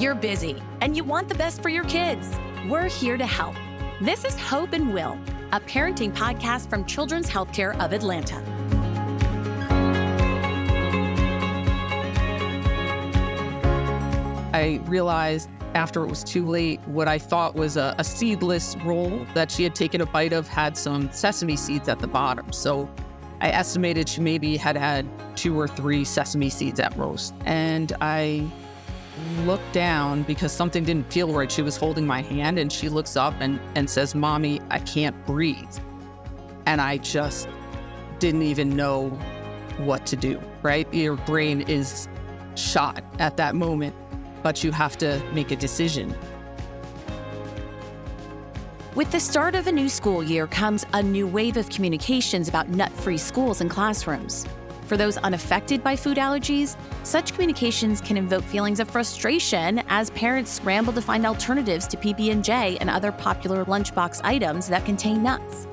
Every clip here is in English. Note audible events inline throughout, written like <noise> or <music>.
You're busy and you want the best for your kids. We're here to help. This is Hope and Will, a parenting podcast from Children's Healthcare of Atlanta. I realized after it was too late what I thought was a, a, seedless roll that she had taken a bite of had some sesame seeds at the bottom. So I estimated she maybe had had two or three sesame seeds at most. And I looked down because something didn't feel right. She was holding my hand and she looks up and, and says, Mommy, I can't breathe. And I just didn't even know what to do, right? Your brain is shot at that moment but you have to make a decision. With the start of a new school year comes a new wave of communications about nut free schools and classrooms. For those unaffected by food allergies, such communications can invoke feelings of frustration as parents scramble to find alternatives to PB&J and other popular lunchbox items that contain nuts.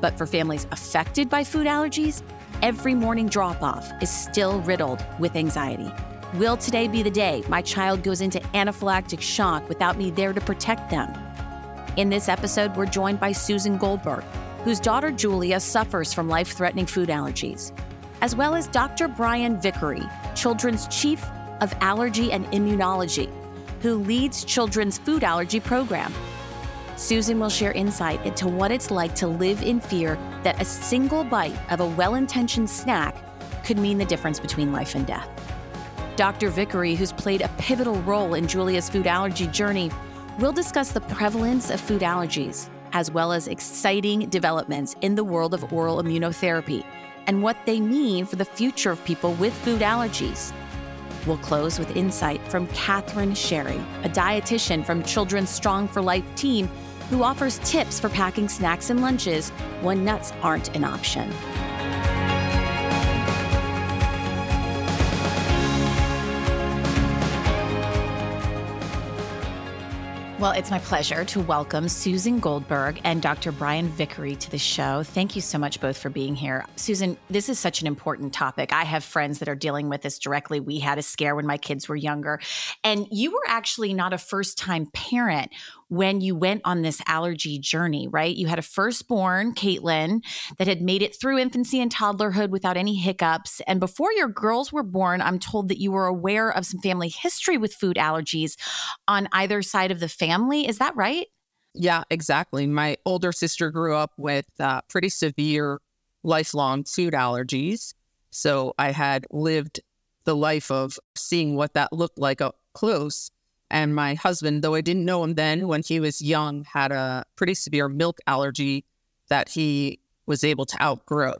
But for families affected by food allergies, every morning drop-off is still riddled with anxiety. Will today be the day my child goes into anaphylactic shock without me there to protect them? In this episode, we're joined by Susan Goldberg, whose daughter Julia suffers from life threatening food allergies, as well as Dr. Brian Vickery, Children's Chief of Allergy and Immunology, who leads Children's Food Allergy Program. Susan will share insight into what it's like to live in fear that a single bite of a well intentioned snack could mean the difference between life and death. Dr. Vickery, who's played a pivotal role in Julia's food allergy journey, will discuss the prevalence of food allergies, as well as exciting developments in the world of oral immunotherapy and what they mean for the future of people with food allergies. We'll close with insight from Katherine Shary, a dietitian from Children's Strong4Life team who offers tips for packing snacks and lunches when nuts aren't an option. Well, it's my pleasure to welcome Susan Goldberg and Dr. Brian Vickery to the show. Thank you so much both for being here. Susan, this is such an important topic. I have friends that are dealing with this directly. We had a scare when my kids were younger. And you were actually not a first time parent when you went on this allergy journey, right? You had a firstborn, Caitlin, that had made it through infancy and toddlerhood without any hiccups. And before your girls were born, I'm told that you were aware of some family history with food allergies on either side of the family. Is that right? Yeah, exactly. My older sister grew up with uh, pretty severe lifelong food allergies. So I had lived the life of seeing what that looked like up close. And my husband, though I didn't know him then when he was young, had a pretty severe milk allergy that he was able to outgrow.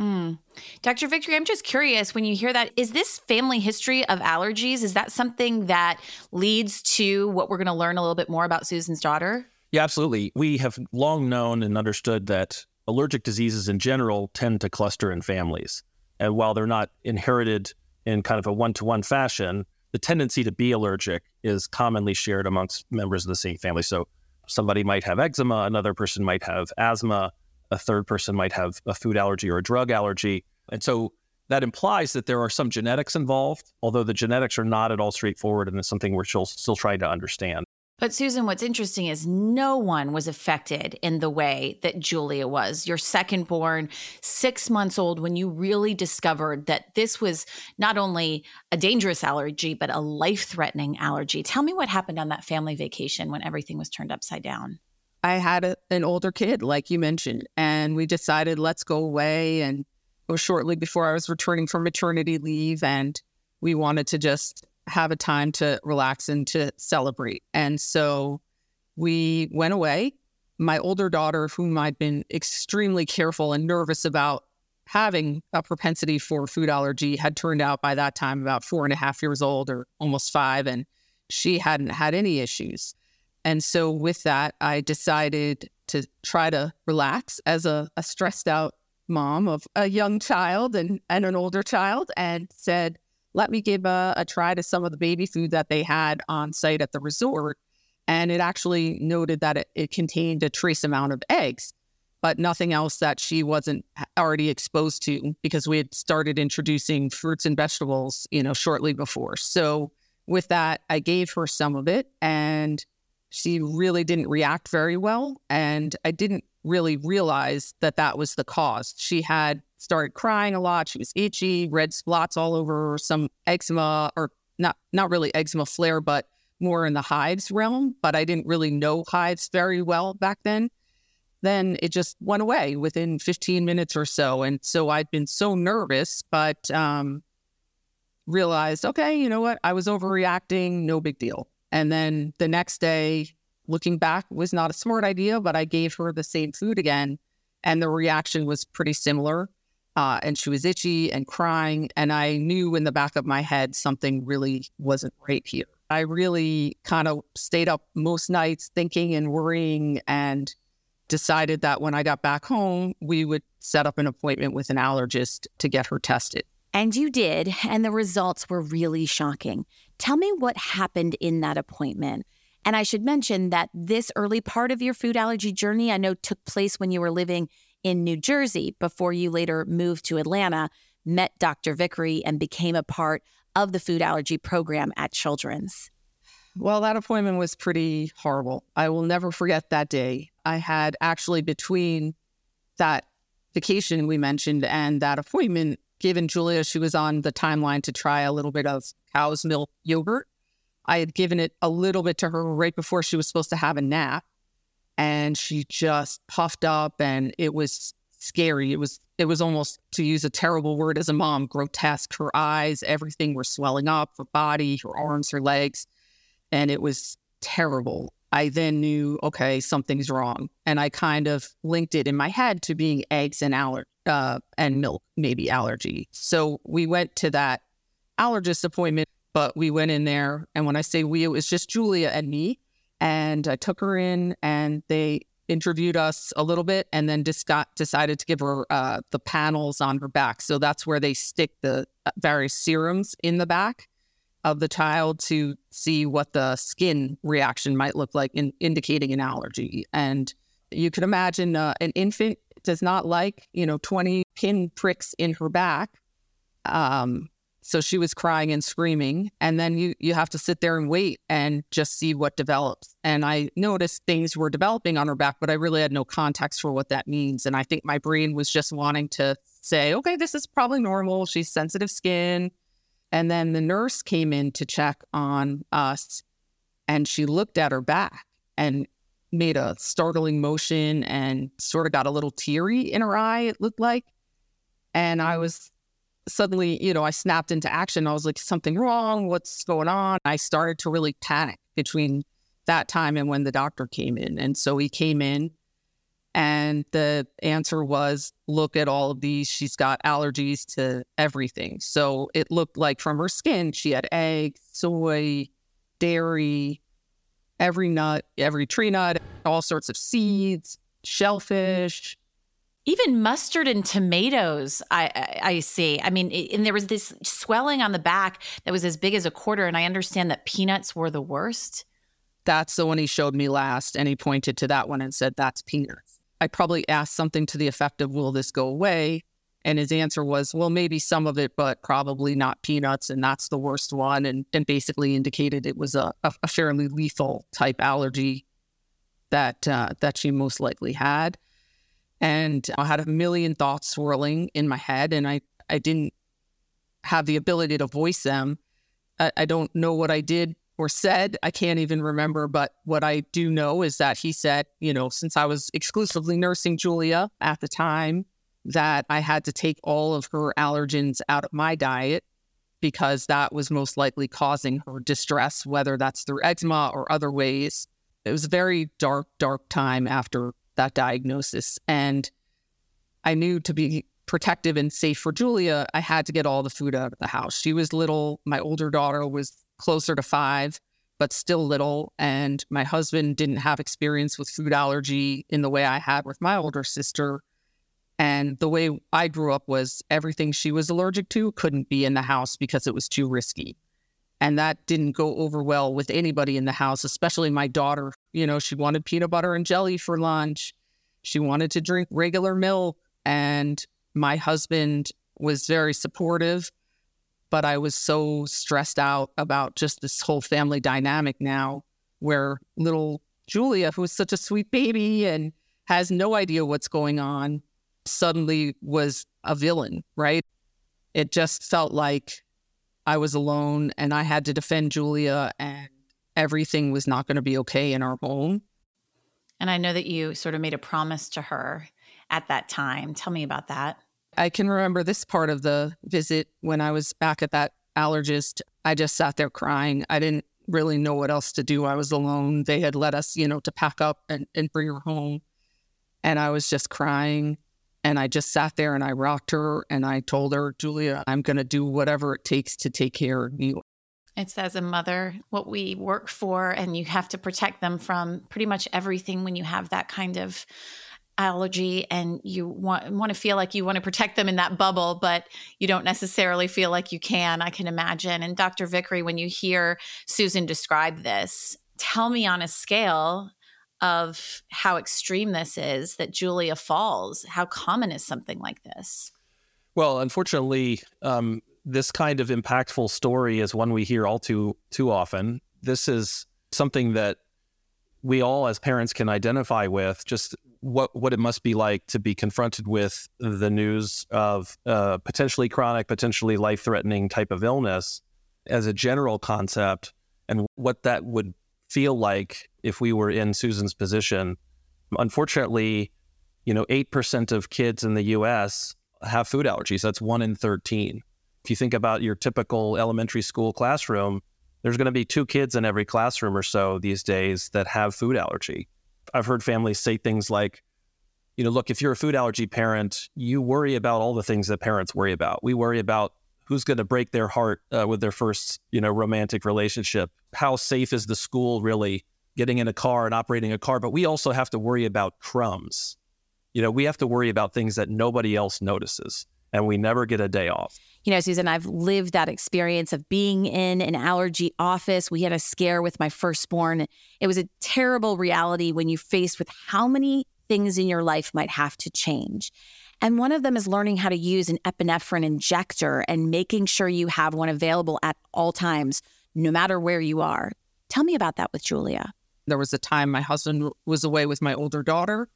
Mm. Dr. Vickery, I'm just curious when you hear that, is this family history of allergies? Is that something that leads to what we're going to learn a little bit more about Susan's daughter? Yeah, absolutely. We have long known and understood that allergic diseases in general tend to cluster in families. And while they're not inherited in kind of a one to one fashion, the tendency to be allergic is commonly shared amongst members of the same family. So somebody might have eczema, another person might have asthma, a third person might have a food allergy or a drug allergy. And so that implies that there are some genetics involved, although the genetics are not at all straightforward and it's something we're still, still trying to understand. But Susan, what's interesting is no one was affected in the way that Julia was. Your second born, six months old, when you really discovered that this was not only a dangerous allergy, but a life threatening allergy. Tell me what happened on that family vacation when everything was turned upside down. I had a, an older kid, like you mentioned, and we decided let's go away. And it was shortly before I was returning from maternity leave, and we wanted to just have a time to relax and to celebrate. And so we went away. My older daughter, whom I'd been extremely careful and nervous about having a propensity for food allergy, had turned out by that time about four and a half years old or almost five, and she hadn't had any issues. And so, with that, I decided to try to relax as a, a stressed out mom of a young child and, and an older child, and said, let me give a, a try to some of the baby food that they had on site at the resort. And it actually noted that it, it contained a trace amount of eggs, but nothing else that she wasn't already exposed to because we had started introducing fruits and vegetables, you know, shortly before. So with that, I gave her some of it and she really didn't react very well. And I didn't really realize that that was the cause. She had started crying a lot. She was itchy, red spots all over some eczema, or not, not really eczema flare, but more in the hives realm. But I didn't really know hives very well back then. Then it just went away within 15 minutes or so. And so I'd been so nervous, but um, realized, okay, you know what? I was overreacting, no big deal. And then the next day, looking back, was not a smart idea, but I gave her the same food again. And the reaction was pretty similar. Uh, and she was itchy and crying. And I knew in the back of my head something really wasn't right here. I really kind of stayed up most nights thinking and worrying and decided that when I got back home, we would set up an appointment with an allergist to get her tested. And you did, and the results were really shocking. Tell me what happened in that appointment. And I should mention that this early part of your food allergy journey, I know took place when you were living in New Jersey before you later moved to Atlanta, met Dr. Vickery, and became a part of the food allergy program at Children's. Well, that appointment was pretty horrible. I will never forget that day. I had actually between that vacation we mentioned and that appointment given Julia, she was on the timeline to try a little bit of cow's milk yogurt. I had given it a little bit to her right before she was supposed to have a nap. And she just puffed up and it was scary. It was it was almost to use a terrible word as a mom, grotesque. Her eyes, everything were swelling up, her body, her arms, her legs. And it was terrible. I then knew, okay, something's wrong. And I kind of linked it in my head to being eggs and aller- uh, and milk, maybe allergy. So we went to that allergist appointment, but we went in there. And when I say we, it was just Julia and me. And I took her in and they interviewed us a little bit and then just got, decided to give her uh, the panels on her back. So that's where they stick the uh, various serums in the back of the child to see what the skin reaction might look like in indicating an allergy. And you can imagine uh, an infant does not like, you know, 20 pin pricks in her back. Um, so she was crying and screaming. And then you you have to sit there and wait and just see what develops. And I noticed things were developing on her back, but I really had no context for what that means. And I think my brain was just wanting to say, okay, this is probably normal. She's sensitive skin and then the nurse came in to check on us and she looked at her back and made a startling motion and sort of got a little teary in her eye, it looked like. And I mm. was suddenly, you know, I snapped into action. I was like, something wrong? What's going on? I started to really panic between that time and when the doctor came in. And so he came in and the answer was look at all of these. She's got allergies to everything. So it looked like from her skin, she had eggs, soy, dairy, every nut, every tree nut, all sorts of seeds, shellfish. Even mustard and tomatoes, I, I, I see. I mean, and there was this swelling on the back that was as big as a quarter. And I understand that peanuts were the worst. That's the one he showed me last. And he pointed to that one and said, that's peanuts. I probably asked something to the effect of, Will this go away? And his answer was, Well, maybe some of it, but probably not peanuts. And that's the worst one. And, and basically indicated it was a, a, fairly lethal type allergy that, uh, that she most likely had. And I had a million thoughts swirling in my head, and I, I didn't have the ability to voice them. I, I don't know what I did or said. I can't even remember. But what I do know is that he said, you know, since I was exclusively nursing Julia at the time, that I had to take all of her allergens out of my diet because that was most likely causing her distress, whether that's through eczema or other ways. It was a very dark, dark time after that diagnosis. And I knew to be protective and safe for Julia, I had to get all the food out of the house. She was little. My older daughter was closer to five, but still little. And my husband didn't have experience with food allergy in the way I had with my older sister. And the way I grew up was everything she was allergic to couldn't be in the house because it was too risky. And that didn't go over well with anybody in the house, especially my daughter. You know, she wanted peanut butter and jelly for lunch. She wanted to drink regular milk. And my husband was very supportive but I was so stressed out about just this whole family dynamic now where little Julia, who is such a sweet baby and has no idea what's going on, suddenly was a villain, right? It just felt like I was alone and I had to defend Julia and everything was not going to be okay in our home. And I know that you sort of made a promise to her at that time. Tell me about that. I can remember this part of the visit when I was back at that allergist. I just sat there crying. I didn't really know what else to do. I was alone. They had let us, you know, to pack up and, and bring her home. And I was just crying. And I just sat there and I rocked her and I told her, Julia, I'm going to do whatever it takes to take care of you. It's as a mother what we work for, and you have to protect them from pretty much everything when you have that kind of allergy and you want want to feel like you want to protect them in that bubble but you don't necessarily feel like you can i can imagine and dr vickery when you hear susan describe this tell me on a scale of how extreme this is that julia falls how common is something like this? Well unfortunately um, this kind of impactful story is one we hear all too too often. This is something that we all as parents can identify with just what what it must be like to be confronted with the news of uh, potentially chronic, potentially life threatening type of illness as a general concept, and what that would feel like if we were in Susan's position. Unfortunately, you know, eight percent of kids in the U.S. have food allergies. That's one in thirteen. If you think about your typical elementary school classroom, there's going to be two kids in every classroom or so these days that have food allergy. I've heard families say things like, you know, look, if you're a food allergy parent, you worry about all the things that parents worry about. We worry about who's going to break their heart uh, with their first, you know, romantic relationship. How safe is the school really getting in a car and operating a car? But we also have to worry about crumbs. You know, we have to worry about things that nobody else notices and we never get a day off. You know, Susan, I've lived that experience of being in an allergy office. We had a scare with my firstborn. It was a terrible reality when you faced with how many things in your life might have to change. And one of them is learning how to use an epinephrine injector and making sure you have one available at all times, no matter where you are. Tell me about that with Julia. There was a time my husband was away with my older daughter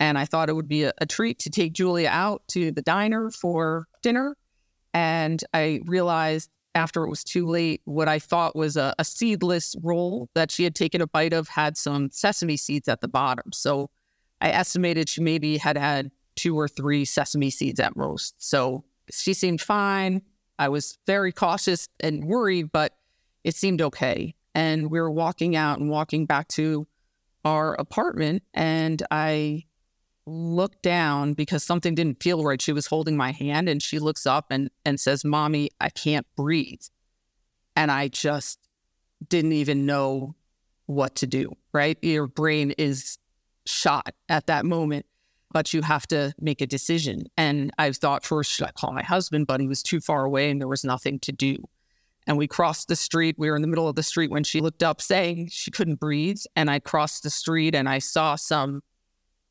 and I thought it would be a, a treat to take Julia out to the diner for dinner. And I realized after it was too late, what I thought was a, a, seedless roll that she had taken a bite of had some sesame seeds at the bottom. So I estimated she maybe had had two or three sesame seeds at most. So she seemed fine. I was very cautious and worried, but it seemed okay. And we were walking out and walking back to our apartment, and I looked down because something didn't feel right. She was holding my hand and she looks up and, and says, Mommy, I can't breathe. And I just didn't even know what to do, right? Your brain is shot at that moment, but you have to make a decision. And I thought first, should I call my husband? But he was too far away and there was nothing to do. And we crossed the street. We were in the middle of the street when she looked up saying she couldn't breathe. And I crossed the street and I saw some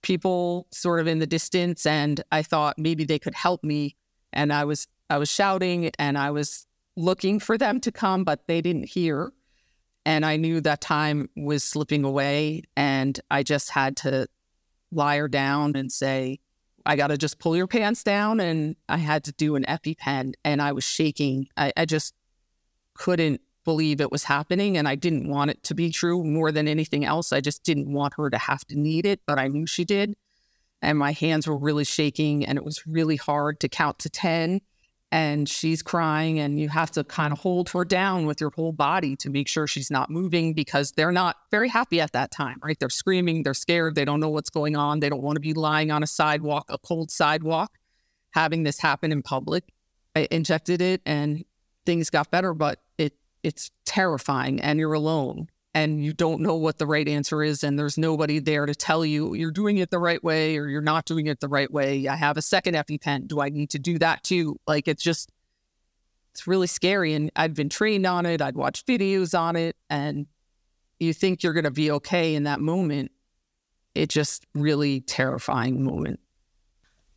people sort of in the distance and I thought maybe they could help me and I was I was shouting and I was looking for them to come but they didn't hear and I knew that time was slipping away and I just had to lie her down and say I got to just pull your pants down and I had to do an EpiPen and I was shaking I, I just couldn't believe it was happening and I didn't want it to be true more than anything else. I just didn't want her to have to need it, but I knew she did. And my hands were really shaking and it was really hard to count to 10. And she's crying, and you have to kind of hold her down with your whole body to make sure she's not moving because they're not very happy at that time, right? They're screaming, they're scared, they don't know what's going on, they don't want to be lying on a sidewalk, a cold sidewalk, having this happen in public. I injected it and things got better, but it's terrifying and you're alone and you don't know what the right answer is and there's nobody there to tell you you're doing it the right way or you're not doing it the right way. I have a second EpiPen. Do I need to do that too? Like it's just it's really scary and I'd been trained on it. I'd watched videos on it and you think you're going to be okay in that moment. It's just really terrifying moment.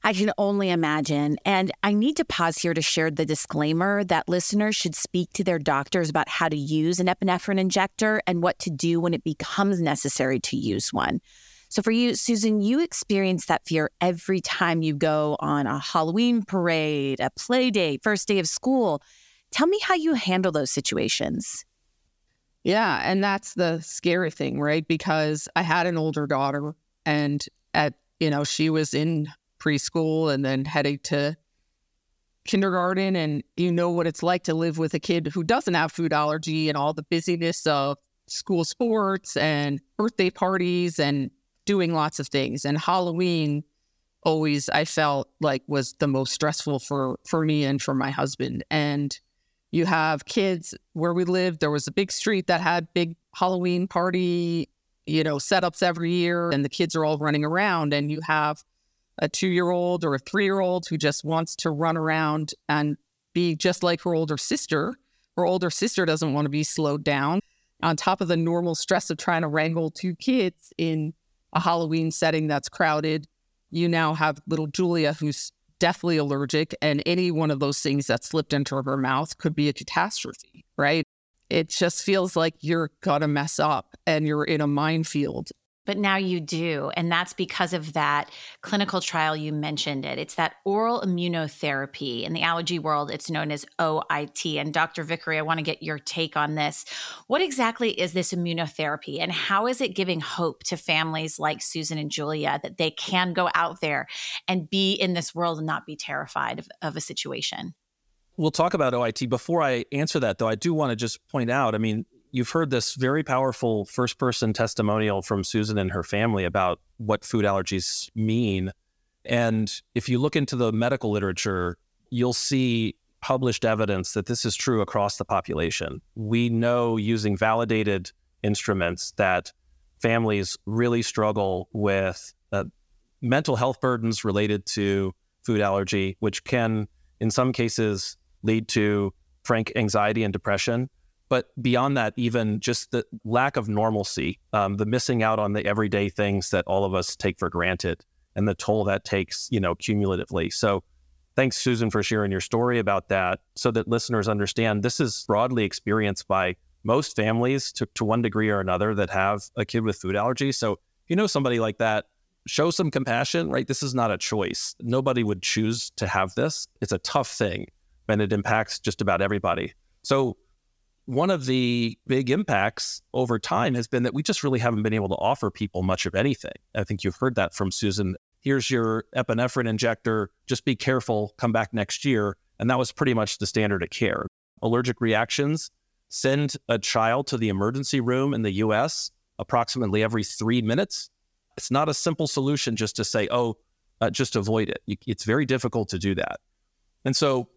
I can only imagine. And I need to pause here to share the disclaimer that listeners should speak to their doctors about how to use an epinephrine injector and what to do when it becomes necessary to use one. So, for you, Susan, you experience that fear every time you go on a Halloween parade, a play date, first day of school. Tell me how you handle those situations. Yeah. And that's the scary thing, right? Because I had an older daughter and at, you know, she was in preschool and then heading to kindergarten. And you know what it's like to live with a kid who doesn't have food allergy and all the busyness of school sports and birthday parties and doing lots of things. And Halloween always I felt like was the most stressful for for me and for my husband. And you have kids where we lived, there was a big street that had big Halloween party, you know, setups every year and the kids are all running around and you have a two year old or a three year old who just wants to run around and be just like her older sister. Her older sister doesn't want to be slowed down. On top of the normal stress of trying to wrangle two kids in a Halloween setting that's crowded, you now have little Julia who's deathly allergic, and any one of those things that slipped into her mouth could be a catastrophe, right? It just feels like you're gonna mess up and you're in a minefield but now you do. And that's because of that clinical trial you mentioned it. It's that oral immunotherapy. In the allergy world, it's known as OIT. And Dr. Vickery, I want to get your take on this. What exactly is this immunotherapy and how is it giving hope to families like Susan and Julia that they can go out there and be in this world and not be terrified of, of a situation? We'll talk about OIT. Before I answer that, though, I do want to just point out I mean, you've heard this very powerful first person testimonial from Susan and her family about what food allergies mean. And if you look into the medical literature, you'll see published evidence that this is true across the population. We know using validated instruments that families really struggle with uh, mental health burdens related to food allergy, which can, in some cases, lead to frank anxiety and depression. But beyond that, even just the lack of normalcy, um, the missing out on the everyday things that all of us take for granted and the toll that takes, you know, cumulatively. So thanks, Susan, for sharing your story about that so that listeners understand this is broadly experienced by most families to, to one degree or another that have a kid with food allergies. So if you know somebody like that, show some compassion, right? This is not a choice. Nobody would choose to have this. It's a tough thing and it impacts just about everybody. So one of the big impacts over time has been that we just really haven't been able to offer people much of anything. I think you've heard that from Susan. Here's your epinephrine injector. Just be careful. Come back next year. And that was pretty much the standard of care. Allergic reactions send a child to the emergency room in the US approximately every three minutes. It's not a simple solution just to say, oh, uh, just avoid it. It's very difficult to do that. And so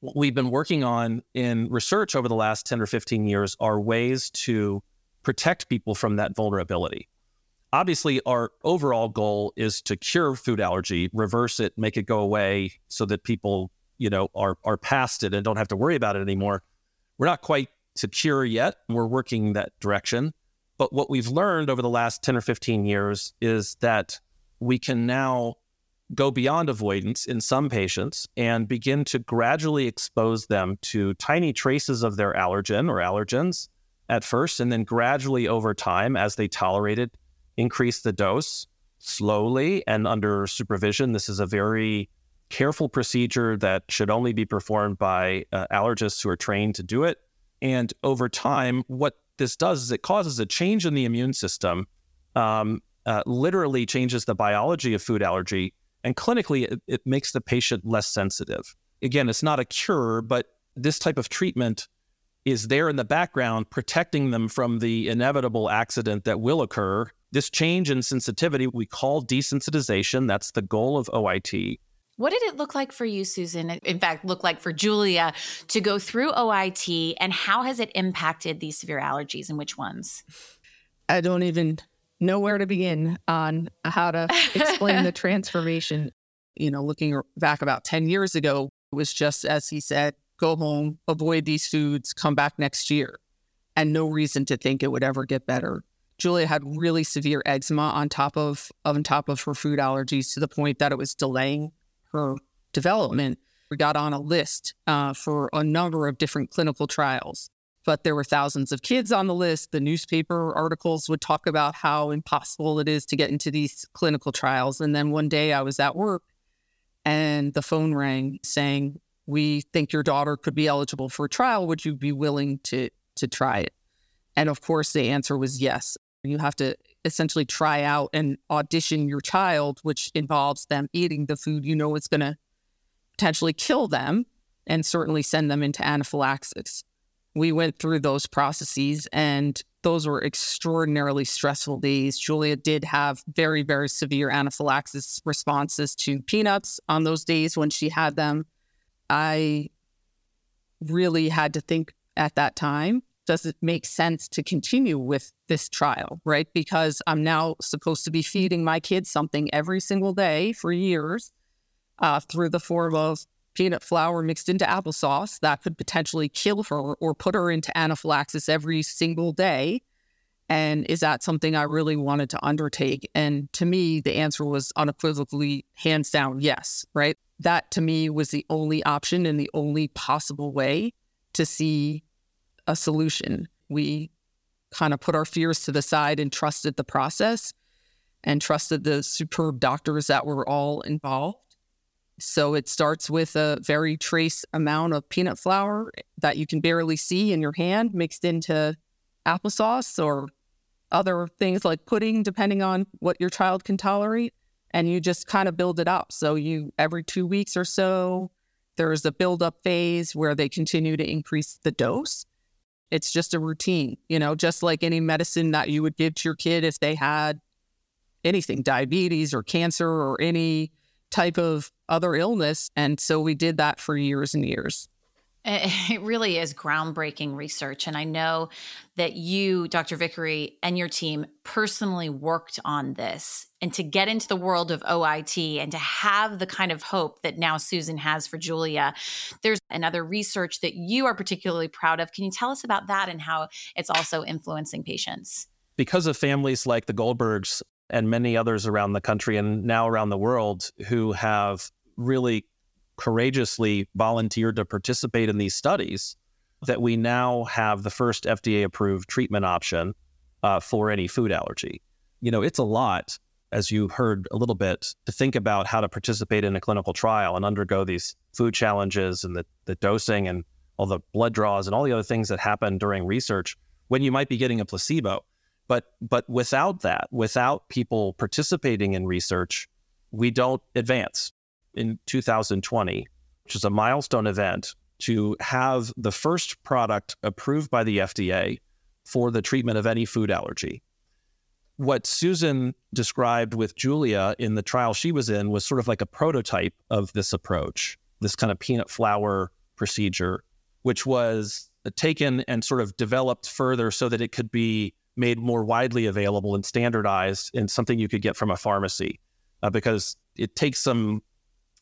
what we've been working on in research over the last 10 or 15 years are ways to protect people from that vulnerability. Obviously, our overall goal is to cure food allergy, reverse it, make it go away so that people, you know, are are past it and don't have to worry about it anymore. We're not quite to cure yet. We're working that direction. But what we've learned over the last 10 or 15 years is that we can now go beyond avoidance in some patients and begin to gradually expose them to tiny traces of their allergen or allergens at first, and then gradually over time, as they tolerate it, increase the dose slowly and under supervision. This is a very careful procedure that should only be performed by uh, allergists who are trained to do it. And over time, what this does is it causes a change in the immune system, um, uh, literally changes the biology of food allergy and clinically, it, it makes the patient less sensitive. Again, it's not a cure, but this type of treatment is there in the background protecting them from the inevitable accident that will occur. This change in sensitivity we call desensitization. That's the goal of OIT. What did it look like for you, Susan? In fact, look like for Julia to go through OIT, and how has it impacted these severe allergies and which ones? I don't even know where to begin on how to explain the <laughs> transformation. You know, looking back about 10 years ago, it was just as he said, go home, avoid these foods, come back next year, and no reason to think it would ever get better. Julia had really severe eczema on top of on top of her food allergies to the point that it was delaying her development. We got on a list uh, for a number of different clinical trials, but there were thousands of kids on the list. The newspaper articles would talk about how impossible it is to get into these clinical trials. And then one day I was at work and the phone rang saying, "We think your daughter could be eligible for a trial. Would you be willing to to try it?" And of course, the answer was yes. You have to essentially try out and audition your child, which involves them eating the food you know is going to potentially kill them and certainly send them into anaphylaxis. We went through those processes and those were extraordinarily stressful days. Julia did have very, very severe anaphylaxis responses to peanuts on those days when she had them. I really had to think at that time does it make sense to continue with this trial, right? Because I'm now supposed to be feeding my kids something every single day for years uh, through the form of peanut flour mixed into applesauce that could potentially kill her or put her into anaphylaxis every single day. And is that something I really wanted to undertake? And to me, the answer was unequivocally, hands down, yes, right? That to me was the only option and the only possible way to see a solution. We kind of put our fears to the side and trusted the process and trusted the superb doctors that were all involved. So it starts with a very trace amount of peanut flour that you can barely see in your hand mixed into applesauce or other things like pudding, depending on what your child can tolerate. And you just kind of build it up. So you every two weeks or so, there's a build up phase where they continue to increase the dose. It's just a routine, you know, just like any medicine that you would give to your kid if they had anything, diabetes or cancer or any type of other illness. And so we did that for years and years. It <laughs> really is groundbreaking research. And I know that you, Dr. Vickery, and your team personally worked on this. And to get into the world of OIT and to have the kind of hope that now Susan has for Julia, there's another research that you are particularly proud of. Can you tell us about that and how it's also influencing patients? Because of families like the Goldbergs and many others around the country and now around the world who have really courageously volunteered to participate in these studies that we now have the first FDA approved treatment option uh, for any food allergy. You know, it's a lot, as you heard a little bit, to think about how to participate in a clinical trial and undergo these food challenges and the, the dosing and all the blood draws and all the other things that happen during research when you might be getting a placebo. But but without that, without people participating in research, we don't advance in 2020, which is a milestone event to have the first product approved by the FDA for the treatment of any food allergy. What Susan described with Julia in the trial she was in was sort of like a prototype of this approach, this kind of peanut flour procedure, which was taken and sort of developed further so that it could be made more widely available and standardized and something you could get from a pharmacy. Uh, because it takes some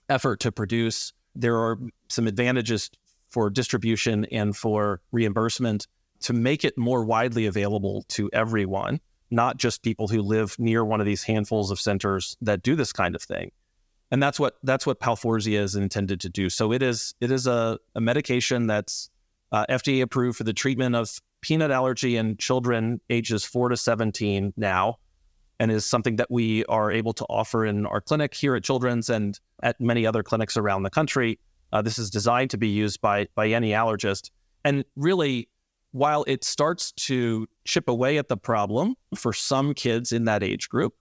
effort to produce. There are some advantages for distribution and for reimbursement to make it more widely available to everyone, not just people who live near one of these handfuls of centers that do this kind of thing. And that's what that's what Palforzia is intended to do. So it is it is a, a medication that's uh, FDA approved for the treatment of peanut allergy in children ages four to 17 now and is something that we are able to offer in our clinic here at Children's and at many other clinics around the country. Uh, this is designed to be used by by any allergist, and really, while it starts to chip away at the problem for some kids in that age group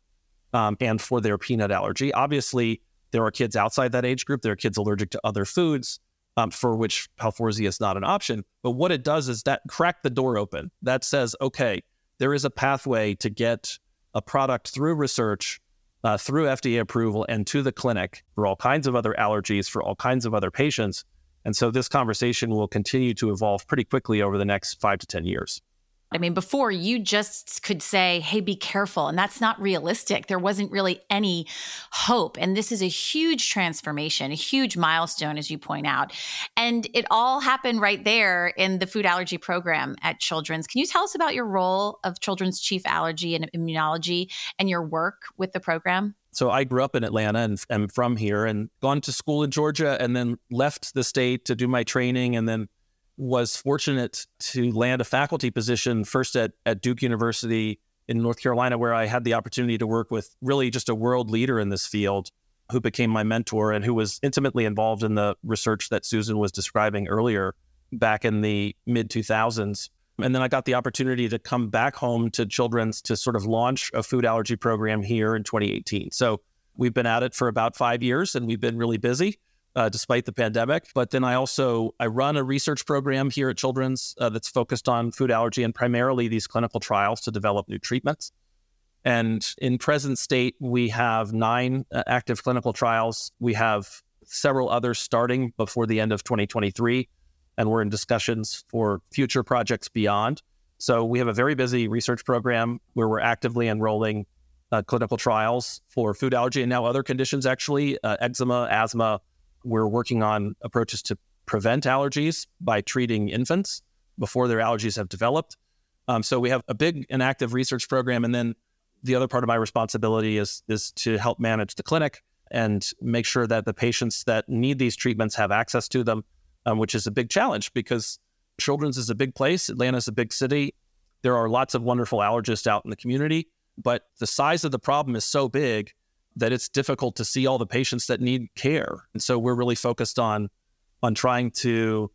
um, and for their peanut allergy, obviously there are kids outside that age group. There are kids allergic to other foods. Um, for which Palforzia is not an option. But what it does is that crack the door open. That says, okay, there is a pathway to get a product through research, uh, through FDA approval, and to the clinic for all kinds of other allergies, for all kinds of other patients. And so this conversation will continue to evolve pretty quickly over the next five to 10 years. I mean, before you just could say, hey, be careful. And that's not realistic. There wasn't really any hope. And this is a huge transformation, a huge milestone, as you point out. And it all happened right there in the food allergy program at Children's. Can you tell us about your role of Children's Chief Allergy and Immunology and your work with the program? So I grew up in Atlanta and am from here and gone to school in Georgia and then left the state to do my training and then was fortunate to land a faculty position first at, at Duke University in North Carolina, where I had the opportunity to work with really just a world leader in this field who became my mentor and who was intimately involved in the research that Susan was describing earlier back in the mid 2000s. And then I got the opportunity to come back home to Children's to sort of launch a food allergy program here in 2018. So we've been at it for about five years and we've been really busy uh, despite the pandemic. But then I also I run a research program here at Children's uh, that's focused on food allergy and primarily these clinical trials to develop new treatments. And in present state, we have nine uh, active clinical trials. We have several others starting before the end of 2023, and we're in discussions for future projects beyond. So we have a very busy research program where we're actively enrolling uh, clinical trials for food allergy and now other conditions, actually uh, eczema, asthma, we're working on approaches to prevent allergies by treating infants before their allergies have developed. Um, so we have a big and active research program, and then the other part of my responsibility is is to help manage the clinic and make sure that the patients that need these treatments have access to them, um, which is a big challenge because Children's is a big place, Atlanta is a big city. There are lots of wonderful allergists out in the community, but the size of the problem is so big that it's difficult to see all the patients that need care. And so we're really focused on on trying to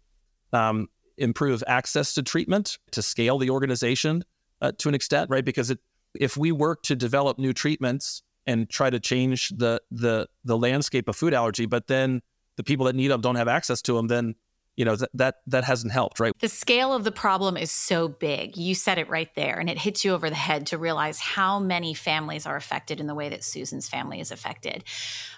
um, improve access to treatment, to scale the organization uh, to an extent, right? Because it, if we work to develop new treatments and try to change the the the landscape of food allergy, but then the people that need them don't have access to them, then you know that that that hasn't helped right? The scale of the problem is so big. You said it right there and it hits you over the head to realize how many families are affected in the way that susan's family is affected.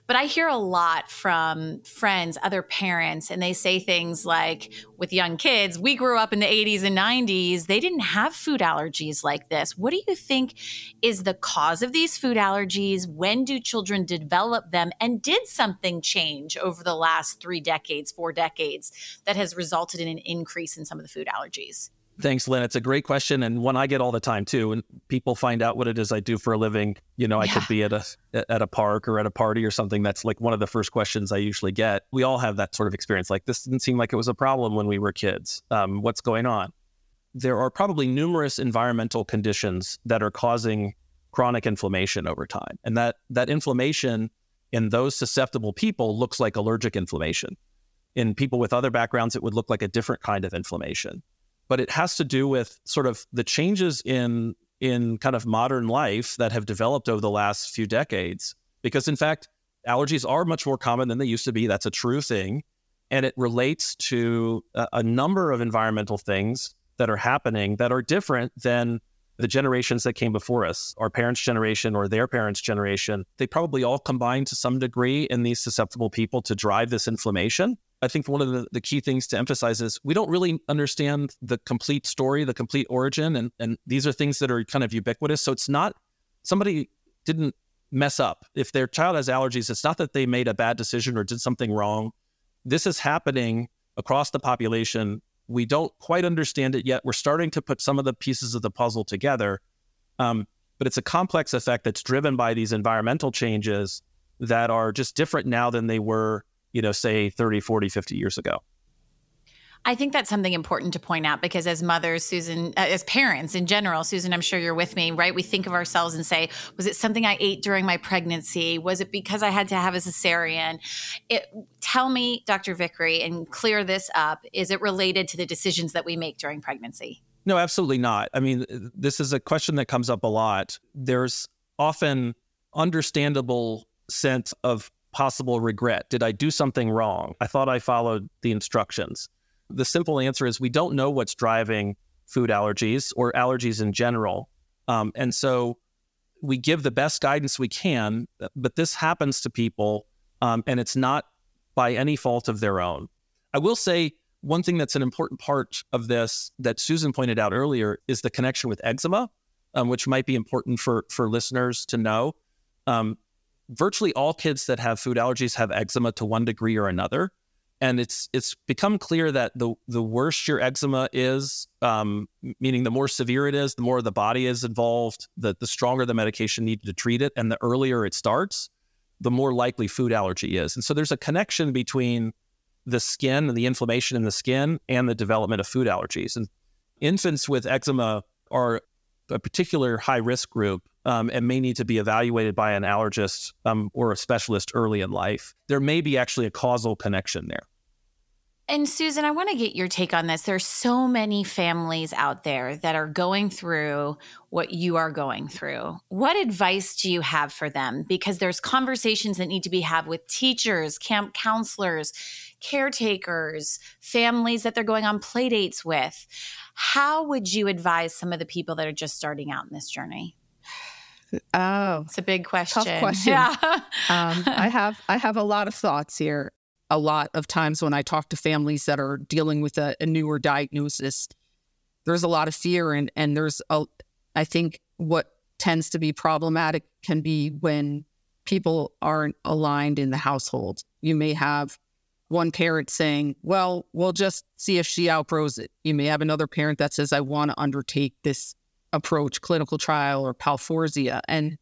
But i hear a lot from friends other parents and they say things like with young kids. We grew up in the 80s and 90s they didn't have food allergies like this. What do you think is the cause of these food allergies? When do children develop them? And did something change over the last three decades four decades that has resulted in an increase in some of the food allergies? Thanks, Lynn. It's a great question and one I get all the time too. And people find out what it is I do for a living. You know, I yeah. could be at a at a park or at a party or something. That's like one of the first questions I usually get. We all have that sort of experience. Like this didn't seem like it was a problem when we were kids. Um, what's going on? There are probably numerous environmental conditions that are causing chronic inflammation over time, and that that inflammation in those susceptible people looks like allergic inflammation in people with other backgrounds, it would look like a different kind of inflammation. But it has to do with sort of the changes in in kind of modern life that have developed over the last few decades. Because in fact, allergies are much more common than they used to be. That's a true thing. And it relates to a, a number of environmental things that are happening that are different than the generations that came before us, our parents' generation or their parents' generation, they probably all combine to some degree in these susceptible people to drive this inflammation. I think one of the, the key things to emphasize is we don't really understand the complete story, the complete origin. And, and these are things that are kind of ubiquitous. So it's not somebody didn't mess up. If their child has allergies, it's not that they made a bad decision or did something wrong. This is happening across the population. We don't quite understand it yet. We're starting to put some of the pieces of the puzzle together. Um, but it's a complex effect that's driven by these environmental changes that are just different now than they were you know, say 30, 40, 50 years ago. I think that's something important to point out because as mothers, Susan, uh, as parents in general, Susan, I'm sure you're with me, right? We think of ourselves and say, was it something I ate during my pregnancy? Was it because I had to have a cesarean? It, tell me, Dr. Vickery, and clear this up. Is it related to the decisions that we make during pregnancy? No, absolutely not. I mean, this is a question that comes up a lot. There's often understandable sense of possible regret? Did I do something wrong? I thought I followed the instructions. The simple answer is we don't know what's driving food allergies or allergies in general. Um, and so we give the best guidance we can, but this happens to people um, and it's not by any fault of their own. I will say one thing that's an important part of this that Susan pointed out earlier is the connection with eczema, um, which might be important for for listeners to know. Um, virtually all kids that have food allergies have eczema to one degree or another, and it's it's become clear that the the worse your eczema is, um, meaning the more severe it is, the more the body is involved, the the stronger the medication needed to treat it, and the earlier it starts, the more likely food allergy is. And so there's a connection between the skin and the inflammation in the skin and the development of food allergies. And infants with eczema are a particular high risk group um, and may need to be evaluated by an allergist um, or a specialist early in life. There may be actually a causal connection there. And Susan, I want to get your take on this. There's so many families out there that are going through what you are going through. What advice do you have for them? Because there's conversations that need to be had with teachers, camp counselors, caretakers, families that they're going on play dates with. How would you advise some of the people that are just starting out in this journey? Oh, it's a big question. Tough question. Yeah. <laughs> um, I have I have a lot of thoughts here a lot of times when I talk to families that are dealing with a, a newer diagnosis, there's a lot of fear and and there's a I think what tends to be problematic can be when people aren't aligned in the household. You may have one parent saying, Well, we'll just see if she outgrows it. You may have another parent that says, I want to undertake this approach, clinical trial or Palforzia. And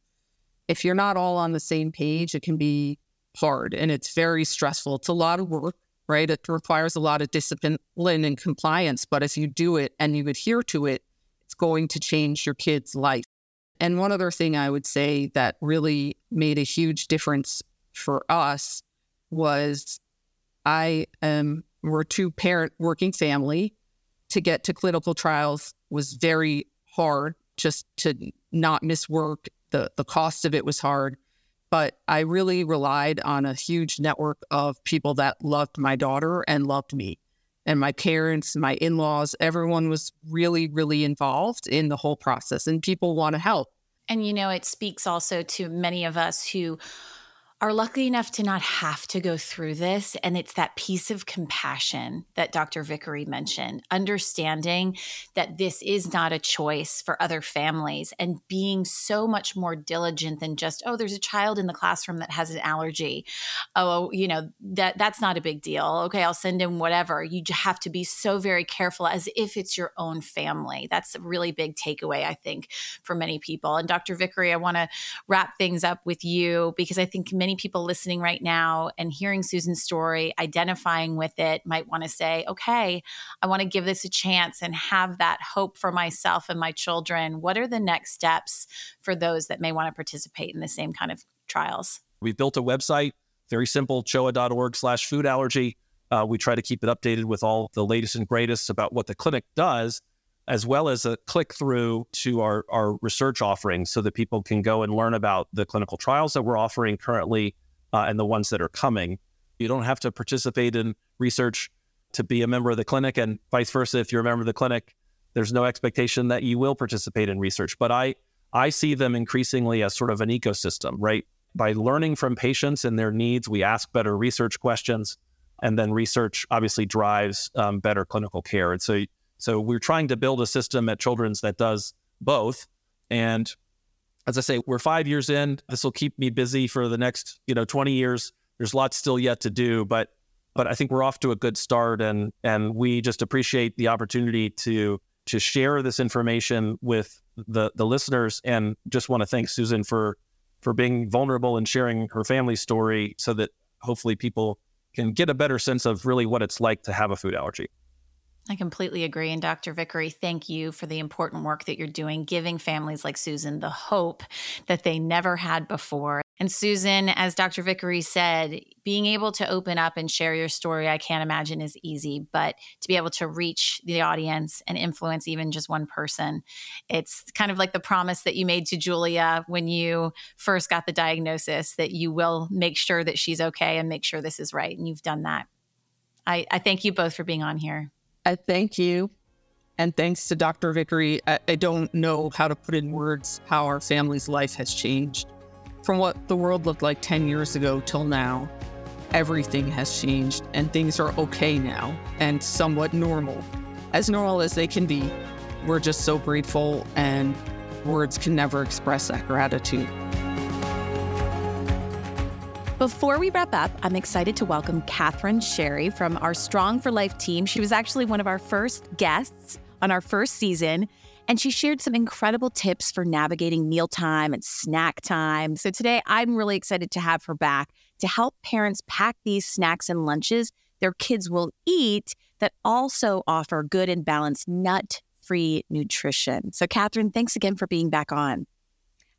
if you're not all on the same page, it can be hard and it's very stressful. It's a lot of work, right? It requires a lot of discipline and compliance. But if you do it and you adhere to it, it's going to change your kid's life. And one other thing I would say that really made a huge difference for us was I am we're two parent working family. To get to clinical trials was very hard just to not miss work. The the cost of it was hard but I really relied on a huge network of people that loved my daughter and loved me. And my parents, my in laws, everyone was really, really involved in the whole process, and people want to help. And you know, it speaks also to many of us who are lucky enough to not have to go through this. And it's that piece of compassion that Dr. Vickery mentioned, understanding that this is not a choice for other families and being so much more diligent than just, oh, there's a child in the classroom that has an allergy. Oh, you know, that that's not a big deal. Okay, I'll send in whatever. You have to be so very careful as if it's your own family. That's a really big takeaway, I think, for many people. And Dr. Vickery, I want to wrap things up with you because I think many many people listening right now and hearing Susan's story, identifying with it, might want to say, okay, I want to give this a chance and have that hope for myself and my children. What are the next steps for those that may want to participate in the same kind of trials? We've built a website, very simple, choa.org slash food allergy. Uh, we try to keep it updated with all the latest and greatest about what the clinic does as well as a click through to our, our research offerings so that people can go and learn about the clinical trials that we're offering currently uh, and the ones that are coming. You don't have to participate in research to be a member of the clinic, and vice versa. If you're a member of the clinic, there's no expectation that you will participate in research. But I, I see them increasingly as sort of an ecosystem, right? By learning from patients and their needs, we ask better research questions, and then research obviously drives um, better clinical care. And so so we're trying to build a system at Children's that does both. And as I say, we're five years in. This will keep me busy for the next, you know, 20 years. There's lots still yet to do, but but I think we're off to a good start and and we just appreciate the opportunity to to share this information with the the listeners and just want to thank Susan for for being vulnerable and sharing her family story so that hopefully people can get a better sense of really what it's like to have a food allergy. I completely agree. And Dr. Vickery, thank you for the important work that you're doing, giving families like Susan the hope that they never had before. And Susan, as Dr. Vickery said, being able to open up and share your story, I can't imagine is easy, but to be able to reach the audience and influence even just one person, it's kind of like the promise that you made to Julia when you first got the diagnosis that you will make sure that she's okay and make sure this is right. And you've done that. I, I thank you both for being on here. I thank you. And thanks to Dr. Vickery, I, I don't know how to put in words how our family's life has changed from what the world looked like 10 years ago till now. everything has changed and things are okay now and somewhat normal, as normal as they can be. We're just so grateful, and words can never express that gratitude. Before we wrap up, I'm excited to welcome Katherine Shary from our Strong4Life team. She was actually one of our first guests on our first season, and she shared some incredible tips for navigating mealtime and snack time. So today, I'm really excited to have her back to help parents pack these snacks and lunches their kids will eat that also offer good and balanced nut free nutrition. So, Katherine, thanks again for being back on.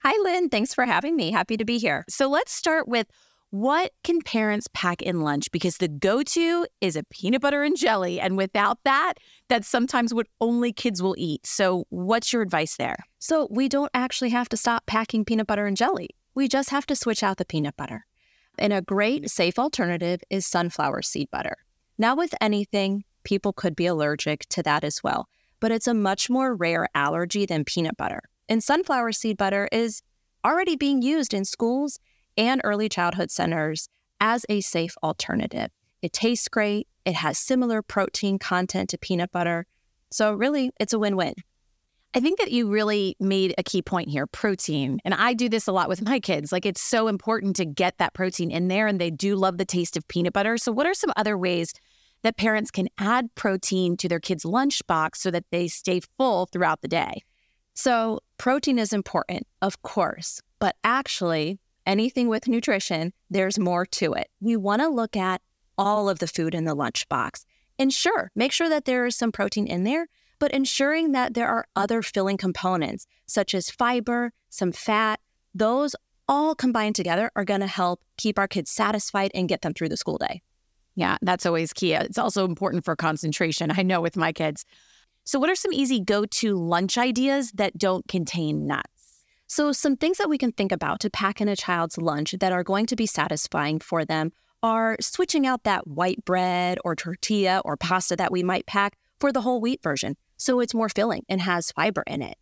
Hi, Lynn. Thanks for having me. Happy to be here. So, let's start with what can parents pack in lunch? Because the go to is a peanut butter and jelly. And without that, that's sometimes what only kids will eat. So, what's your advice there? So, we don't actually have to stop packing peanut butter and jelly. We just have to switch out the peanut butter. And a great, safe alternative is sunflower seed butter. Now, with anything, people could be allergic to that as well, but it's a much more rare allergy than peanut butter. And sunflower seed butter is already being used in schools and early childhood centers as a safe alternative. It tastes great, it has similar protein content to peanut butter. So, really, it's a win win. I think that you really made a key point here protein. And I do this a lot with <laughs> my kids. Like, it's so important to get that protein in there, and they do love the taste of peanut butter. So, what are some other ways that parents can add protein to their kids' lunchbox so that they stay full throughout the day? So, protein is important, of course, but actually, anything with nutrition, there's more to it. We want to look at all of the food in the lunchbox. And sure, make sure that there is some protein in there, but ensuring that there are other filling components, such as fiber, some fat, those all combined together are going to help keep our kids satisfied and get them through the school day. Yeah, that's always key. It's also important for concentration. I know with my kids. So, what are some easy go to lunch ideas that don't contain nuts? So, some things that we can think about to pack in a child's lunch that are going to be satisfying for them are switching out that white bread or tortilla or pasta that we might pack for the whole wheat version. So, it's more filling and has fiber in it.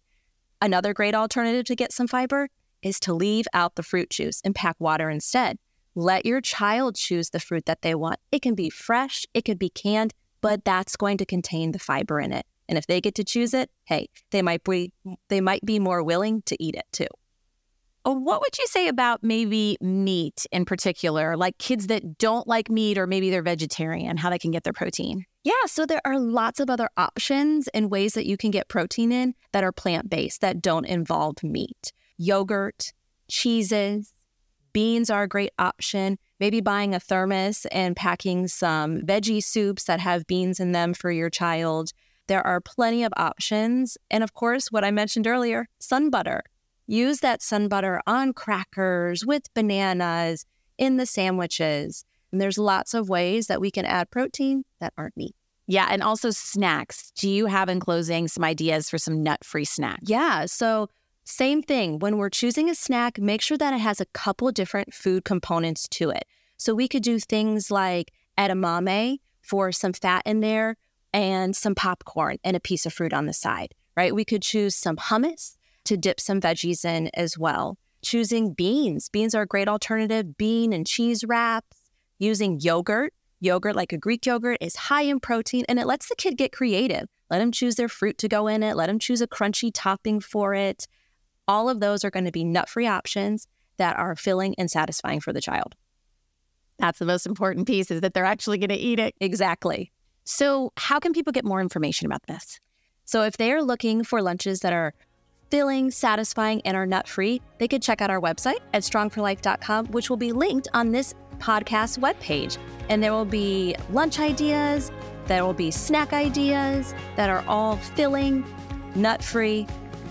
Another great alternative to get some fiber is to leave out the fruit juice and pack water instead. Let your child choose the fruit that they want. It can be fresh, it could be canned, but that's going to contain the fiber in it. And if they get to choose it, hey, they might be they might be more willing to eat it too. Oh, what would you say about maybe meat in particular, like kids that don't like meat or maybe they're vegetarian, how they can get their protein? Yeah, so there are lots of other options and ways that you can get protein in that are plant based that don't involve meat. Yogurt, cheeses, beans are a great option. Maybe buying a thermos and packing some veggie soups that have beans in them for your child. There are plenty of options. And of course, what I mentioned earlier sun butter. Use that sun butter on crackers, with bananas, in the sandwiches. And there's lots of ways that we can add protein that aren't meat. Yeah, and also snacks. Do you have in closing some ideas for some nut free snacks? Yeah, so same thing. When we're choosing a snack, make sure that it has a couple different food components to it. So we could do things like edamame for some fat in there, and some popcorn and a piece of fruit on the side, right? We could choose some hummus to dip some veggies in as well. Choosing beans. Beans are a great alternative. Bean and cheese wraps. Using yogurt. Yogurt, like a Greek yogurt, is high in protein and it lets the kid get creative. Let them choose their fruit to go in it. Let them choose a crunchy topping for it. All of those are going to be nut free options that are filling and satisfying for the child. That's the most important piece is that they're actually going to eat it. Exactly. So, how can people get more information about this? So, if they are looking for lunches that are filling, satisfying, and are nut free, they could check out our website at strong4life.com, which will be linked on this podcast webpage. And there will be lunch ideas, there will be snack ideas that are all filling, nut free.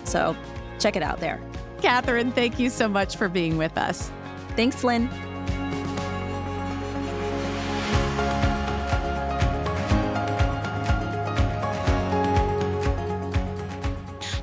So, check it out there. Katherine, thank you so much for being with us. Thanks, Lynn.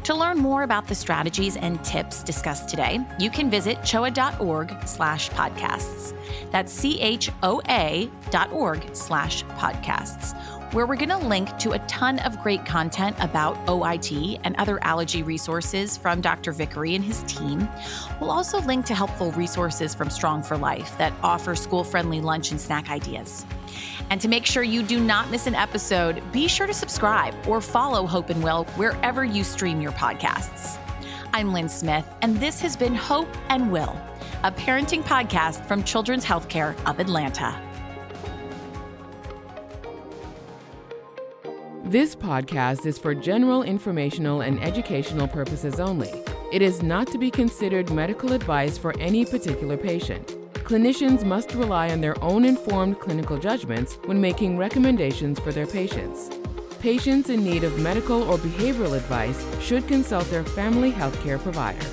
To learn more about the strategies and tips discussed today, you can visit choa.org slash podcasts. That's C-H-O-A dot org slash podcasts. Where we're going to link to a ton of great content about OIT and other allergy resources from Dr. Vickery and his team. We'll also link to helpful resources from Strong4Life that offer school friendly lunch and snack ideas. And to make sure you do not miss an episode, be sure to subscribe or follow Hope and Will wherever you stream your podcasts. I'm Lynn Smith, and this has been Hope and Will, a parenting podcast from Children's Healthcare of Atlanta. This podcast is for general informational and educational purposes only. It is not to be considered medical advice for any particular patient. Clinicians must rely on their own informed clinical judgments when making recommendations for their patients. Patients in need of medical or behavioral advice should consult their family healthcare provider.